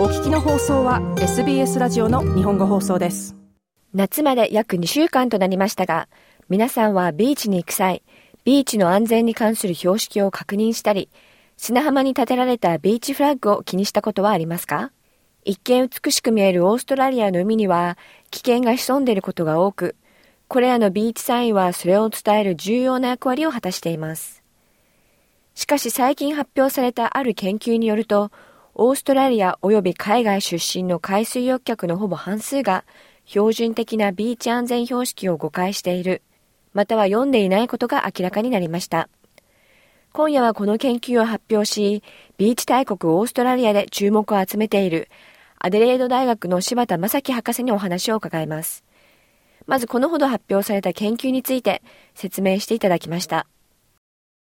お聞きの放送は SBS ラジオの日本語放送です夏まで約2週間となりましたが皆さんはビーチに行く際ビーチの安全に関する標識を確認したり砂浜に立てられたビーチフラッグを気にしたことはありますか？一見美しく見えるオーストラリアの海には危険が潜んでいることが多く、これらのビーチサインはそれを伝える重要な役割を果たしています。しかし最近発表されたある研究によると、オーストラリア及び海外出身の海水浴客のほぼ半数が標準的なビーチ安全標識を誤解している、または読んでいないことが明らかになりました。今夜はこの研究を発表し、ビーチ大国オーストラリアで注目を集めているアデレード大学の柴田正樹博士にお話を伺います。まずこのほど発表された研究について説明していただきました。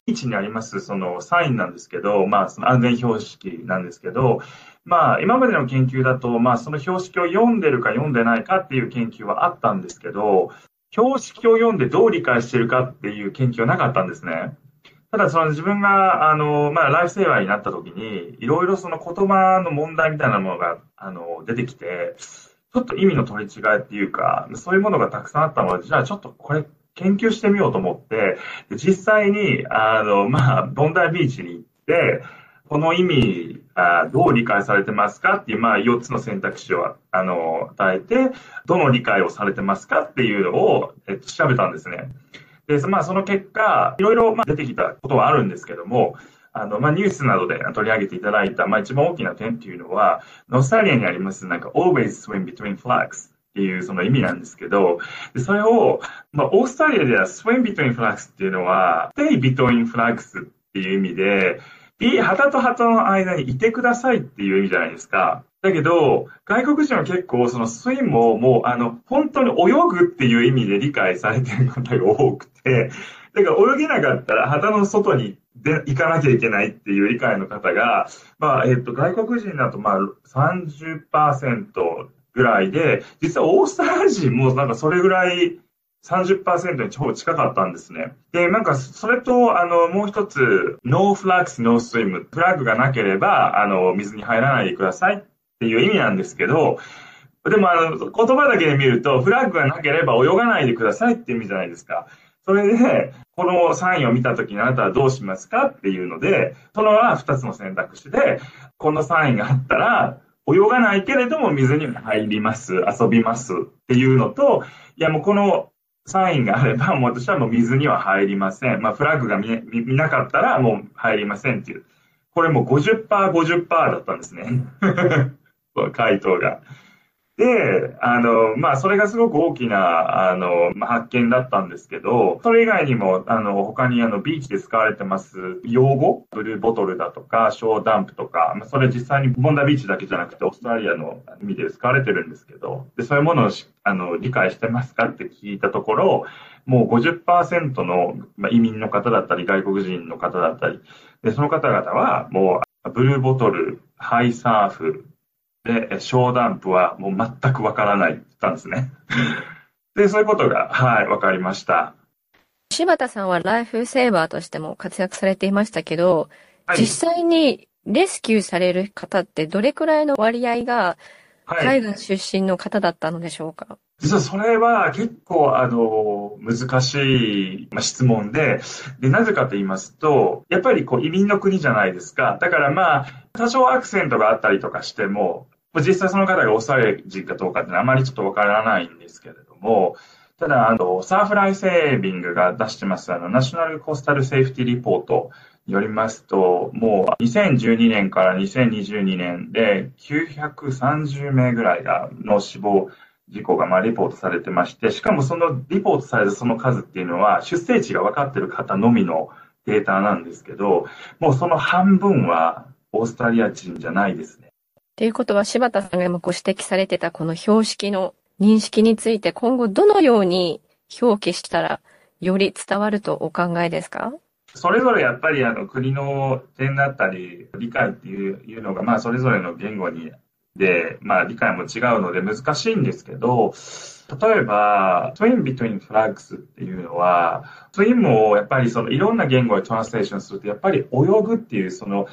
位置にありますそのサインなんですけど、まあ、その安全標識なんですけど、まあ、今までの研究だと、まあ、その標識を読んでるか読んでないかっていう研究はあったんですけど、標識を読んでどう理解してるかっていう研究はなかったんですね。ただ、その自分が、あの、まあ、ライフセーバーになった時に、いろいろその言葉の問題みたいなものが、あの、出てきて、ちょっと意味の取り違いっていうか、そういうものがたくさんあったので、じゃあちょっとこれ研究してみようと思って、実際に、あの、まあ、ボンダイビーチに行って、この意味、あどう理解されてますかっていう、まあ、4つの選択肢を、あの、与えて、どの理解をされてますかっていうのを、えっと、調べたんですね。で、まあ、その結果、いろいろ、まあ、出てきたことはあるんですけども、あの、まあ、ニュースなどで取り上げていただいた、まあ、一番大きな点っていうのは、ノスタリアにあります、なんか、always swim between flags っていうその意味なんですけど、それを、まあ、オーストラリアでは swim between flags っていうのは、stay between flags っていう意味で、旗と旗の間にいてくださいっていう意味じゃないですか。だけど、外国人は結構そのスインももうあの、本当に泳ぐっていう意味で理解されてる方が多くて、だから泳げなかったら旗の外にで行かなきゃいけないっていう理解の方が、まあ、えっと、外国人だとまあ30%ぐらいで、実はオーストラリア人もなんかそれぐらい30%に超近かったんですね。で、なんか、それと、あの、もう一つ、 No flags、no swim。フラッグがなければ、あの、水に入らないでくださいっていう意味なんですけど、でも、あの、言葉だけで見ると、フラッグがなければ泳がないでくださいっていう意味じゃないですか。それで、このサインを見たときにあなたはどうしますかっていうので、その二つの選択肢で、このサインがあったら、泳がないけれども水に入ります、遊びますっていうのと、いやもうこのサインがあれば、もう私はもう水には入りません。まあ、フラッグが見見なかったらもう入りませんっていう。これもう50%、50%だったんですね。回答が。で、あの、まあ、それがすごく大きな、あの、発見だったんですけど、それ以外にも、あの、他にあの、ビーチで使われてます用語、ブルーボトルだとか、ショーダンプとか、まあ、それ実際にボンダビーチだけじゃなくて、オーストラリアの意味で使われてるんですけど、で、そういうものをあの、理解してますかって聞いたところ、もう50%の、まあ、移民の方だったり、外国人の方だったり、で、その方々は、もう、ブルーボトル、ハイサーフ、で、小ダンプはもう全くわからないって言ったんですね。で、そういうことが、はい、わかりました。柴田さんはライフセーバーとしても活躍されていましたけど、はい、実際にレスキューされる方ってどれくらいの割合が海外出身の方だったのでしょうか、はい、実はそれは結構、あの、難しい質問で、で、なぜかと言いますと、やっぱりこう移民の国じゃないですか。だからまあ、多少アクセントがあったりとかしても、実際その方がオーストラリア人かどうかってあまりちょっとわからないんですけれども、ただ、あの、サーフライセービングが出してます、あの、ナショナルコスタルセーフティリポートによりますと、もう2012年から2022年で930名ぐらいがの死亡事故がまあリポートされてまして、しかもそのリポートされたその数っていうのは、出生地が分かってる方のみのデータなんですけど、もうその半分はオーストラリア人じゃないですね。ということは、柴田さんが今ご指摘されてたこの標識の認識について、今後どのように表記したら、より伝わるとお考えですか？それぞれやっぱりあの国の点だったり、理解っていうのが、まあそれぞれの言語にで、まあ理解も違うので難しいんですけど、例えば、twin between flags っていうのは、twin もやっぱりそのいろんな言語でトランスレーションすると、やっぱり泳ぐっていうその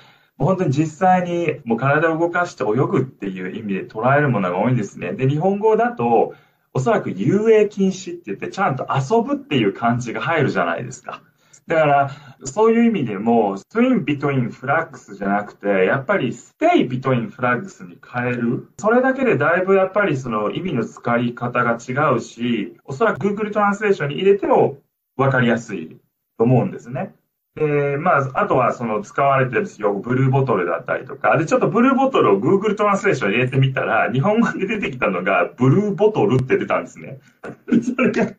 本当に実際にもう体を動かして泳ぐっていう意味で捉えるものが多いんですね。で、日本語だと、おそらく遊泳禁止って言って、ちゃんと遊ぶっていう感じが入るじゃないですか。だから、そういう意味でも、swim between flags じゃなくて、やっぱり stay between flags に変える。それだけでだいぶやっぱりその意味の使い方が違うし、おそらく Google トランスレーションに入れても分かりやすいと思うんですね。で、まあ、あとはその使われてるよ blue bottle だったりとか、で、ちょっとブルーボトルを Google トランスレーションに入れてみたら、日本語で出てきたのが、ブルーボトルって出たんですね。それが、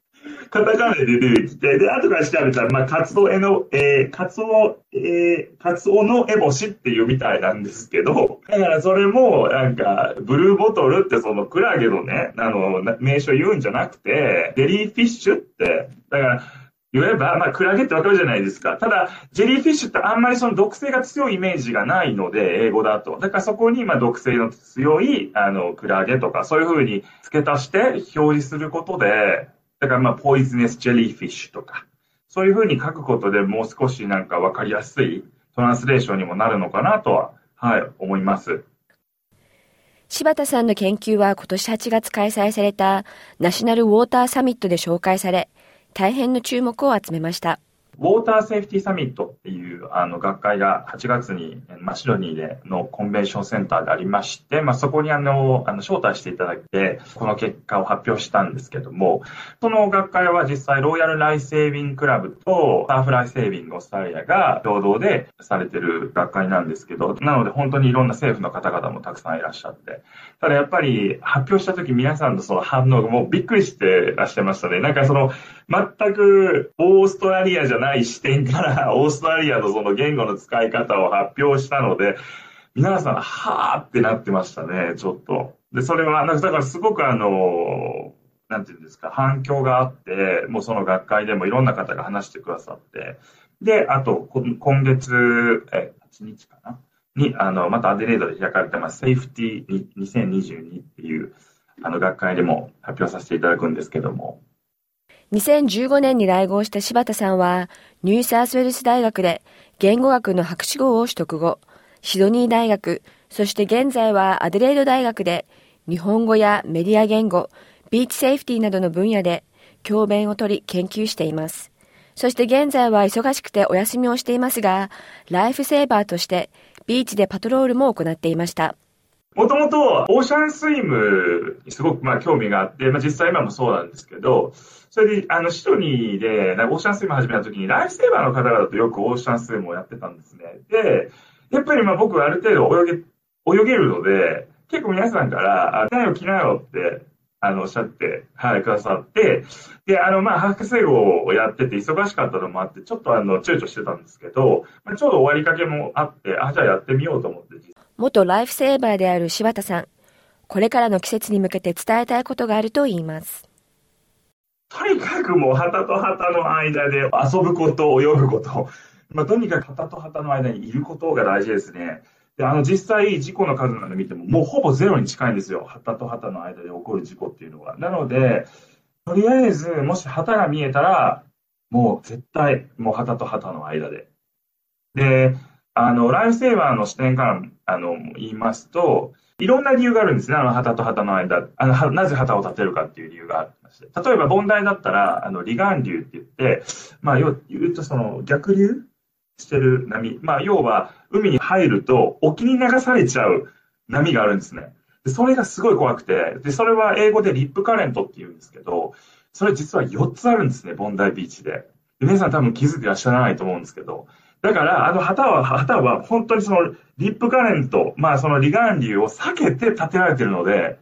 カタカナで出てきて、で、後から調べたら、まあ、カツオエの、えー、カツオ、えー、カツオのエボシっていうみたいなんですけど、だからそれも、なんか、 blue bottle ってそのクラゲのね、あの、名称言うんじゃなくて、 jellyfish って、だから、言えば、まあ、クラゲってわかるじゃないですか。ただ、ジェリーフィッシュってあんまりその毒性が強いイメージがないので、英語だと。だからそこに、まあ、毒性の強い、あの、クラゲとか、そういうふうに付け足して表示することで、だからまあ、ポイズネスジェリーフィッシュとか、そういうふうに書くことでもう少しなんかわかりやすいトランスレーションにもなるのかなとは、はい、思います。柴田さんの研究は今年8月開催されたナショナルウォーターサミットで紹介され、大変の注目を集めました。ウォーターセーフティーサミットっていうあの学会が8月にシドニーでのコンベンションセンターでありまして、まあ、そこにあのあの招待していただいて、この結果を発表したんですけども、その学会は実際ローヤルライセービングクラブとサーフライセービングオーストラリアが共同でされてる学会なんですけど、なので本当にいろんな政府の方々もたくさんいらっしゃって、ただやっぱり発表した時皆さんのその反応がもうびっくりしてらっしゃいましたね。なんかその全くオーストラリアじゃない視点から オーストラリアのその言語の使い方を発表したので、皆さん、はーってなってましたね、ちょっと。で、それは、だからすごくあの、なんていうんですか、反響があって、もうその学会でもいろんな方が話してくださって、で、あと、今月、え、8日かな？に、あの、またアデレードで開かれてます、セーフティー2022っていう、あの、学会でも発表させていただくんですけども、2015年に来合した柴田さんは、ニューサースウェルス大学で言語学の博士号を取得後、シドニー大学、そして現在はアデレード大学で日本語やメディア言語、ビーチセーフティーなどの分野で教鞭を取り研究しています。そして現在は忙しくてお休みをしていますが、ライフセーバーとしてビーチでパトロールも行っていました。もともとオーシャンスイムにすごくまあ興味があって、まあ実際今もそうなんですけど、それで、あの、シドニーで、オーシャンスイム始めた時に、ライフセーバーの方々とよくオーシャンスイムをやってたんですね。で、やっぱりまあ僕はある程度泳げ、泳げるので、結構皆さんから、あ、着なよ着なよって、あの、おっしゃって、はい、くださって、で、あの、まあ、博士号をやってて忙しかったのもあって、ちょっとあの、躊躇してたんですけど、まあ、ちょうど終わりかけもあって、あ、じゃあやってみようと思って。元ライフセーバーである柴田さん、これからの季節に向けて伝えたいことがあると言います。とにかくもう旗と旗の間で遊ぶこと、泳ぐこと。まあ、とにかく旗と旗の間にいることが大事ですね。で、あの、実際、事故の数なんで見ても、もうほぼゼロに近いんですよ。旗と旗の間で起こる事故っていうのは。なので、とりあえず、もし旗が見えたら、もう絶対、もう旗と旗の間で。で、あの、ライフセーバーの視点から、あの、言いますと、いろんな理由があるんですね。あの、旗と旗の間。あの、なぜ旗を立てるかっていう理由がありまして。例えば、問題だったら、あの、離岸流って言って、まあ、要、言うとその、逆流してる波。まあ、要は、海に入ると、沖に流されちゃう波があるんですね。で、それがすごい怖くて、で、それは英語でリップカレントって言うんですけど、それ実は4つあるんですね、ボンダイビーチで。で皆さん多分気づいてらっしゃらないと思うんですけど、だから、あの旗は、旗は本当にそのリップカレント、まあその離岸流を避けて建てられてるので、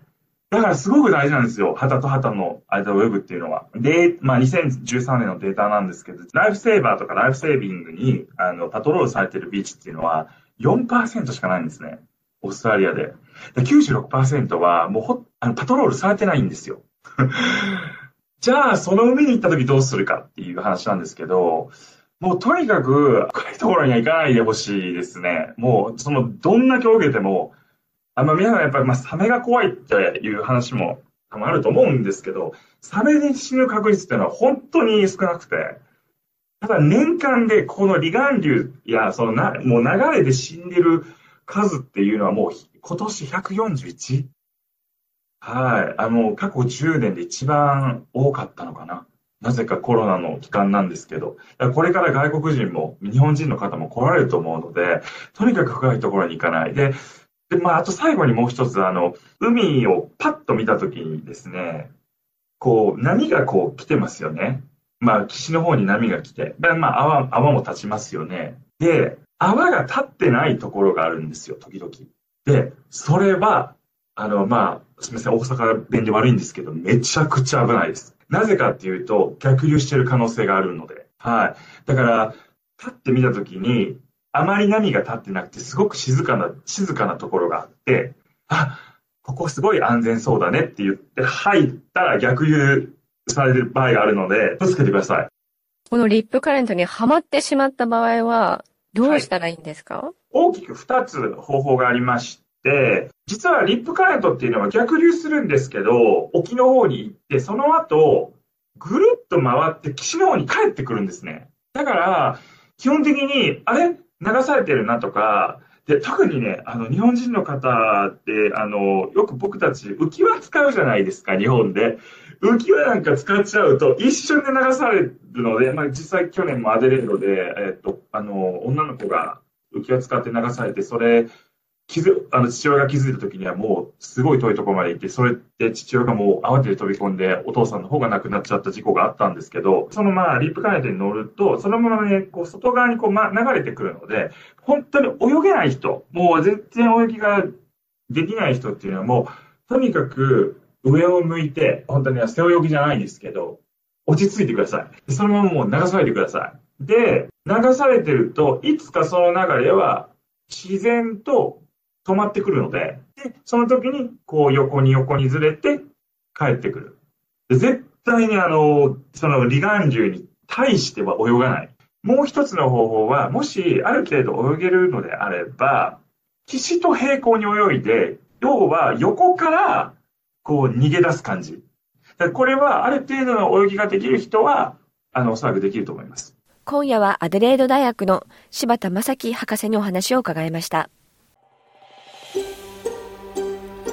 だからすごく大事なんですよ。旗と旗の間を泳ぐっていうのは。で、まあ2013年のデータなんですけど、ライフセーバーとかライフセービングにあのパトロールされてるビーチっていうのは4%しかないんですね。オーストラリアで。で96%はもうほあのパトロールされてないんですよ。じゃあ、その海に行った時どうするかっていう話なんですけど、もうとにかく深いところには行かないでほしいですね。もう、その、どんだけ泳げても、あの、皆さんやっぱり、まあ、サメが怖いっていう話もあると思うんですけど、サメで死ぬ確率っていうのは本当に少なくて、ただ年間でこの離岸流や、そのな、もう流れで死んでる数っていうのはもう今年 141? はい。あの、過去10年で一番多かったのかな。なぜかコロナの期間なんですけど、これから外国人も日本人の方も来られると思うので、とにかく深いところに行かない。で、でまあ、あと最後にもう一つ、あの、海をパッと見たときにですね、こう、波がこう来てますよね。まあ、岸の方に波が来て、まあ、泡、泡も立ちますよね。で、泡が立ってないところがあるんですよ、時々。で、それは、あの、まあ、すみません、大阪弁で悪いんですけど、めちゃくちゃ危ないです。なぜかっていうと、逆流してる可能性があるので。はい。だから、立ってみたときに、あまり波が立ってなくて、すごく静かな、静かなところがあって、あ、ここすごい安全そうだねって言って入ったら逆流される場合があるので、気をつけてください。このリップカレントにはまってしまった場合は、どうしたらいいんですか、はい、大きく2つ方法がありまして、実はリップカレントっていうのは逆流するんですけど、沖の方に行って、その後、ぐるっと回って岸の方に帰ってくるんですね。だから、基本的に、あれ？流されてるなとか、で、特にね、あの、日本人の方って、あの、よく僕たち浮き輪使うじゃないですか、日本で。浮き輪なんか使っちゃうと、一瞬で流されるので、まあ、実際去年もアデレードで、えっと、あの、女の子が浮き輪使って流されて、それ、気づ、あの、父親が気づいた時にはもう、すごい遠いところまで行って、それで父親がもう慌てて飛び込んで、お父さんの方が亡くなっちゃった事故があったんですけど、そのまあ、リップカネットに乗ると、そのままね、こう、外側にこう、ま、流れてくるので、本当に泳げない人、もう全然泳ぎができない人っていうのはもう、とにかく上を向いて、本当には背泳ぎじゃないんですけど、落ち着いてください。そのままもう流されてください。で、流されてると、いつかその流れは自然と止まってくるので、で、その時に、こう横に横にずれて帰ってくる。で絶対にあの、その離岸流に対しては泳がない。もう一つの方法は、もしある程度泳げるのであれば、岸と平行に泳いで、要は横からこう逃げ出す感じ。これはある程度の泳ぎができる人は、あの、おそらくできると思います。今夜はアデレード大学の柴田正樹博士にお話を伺いました。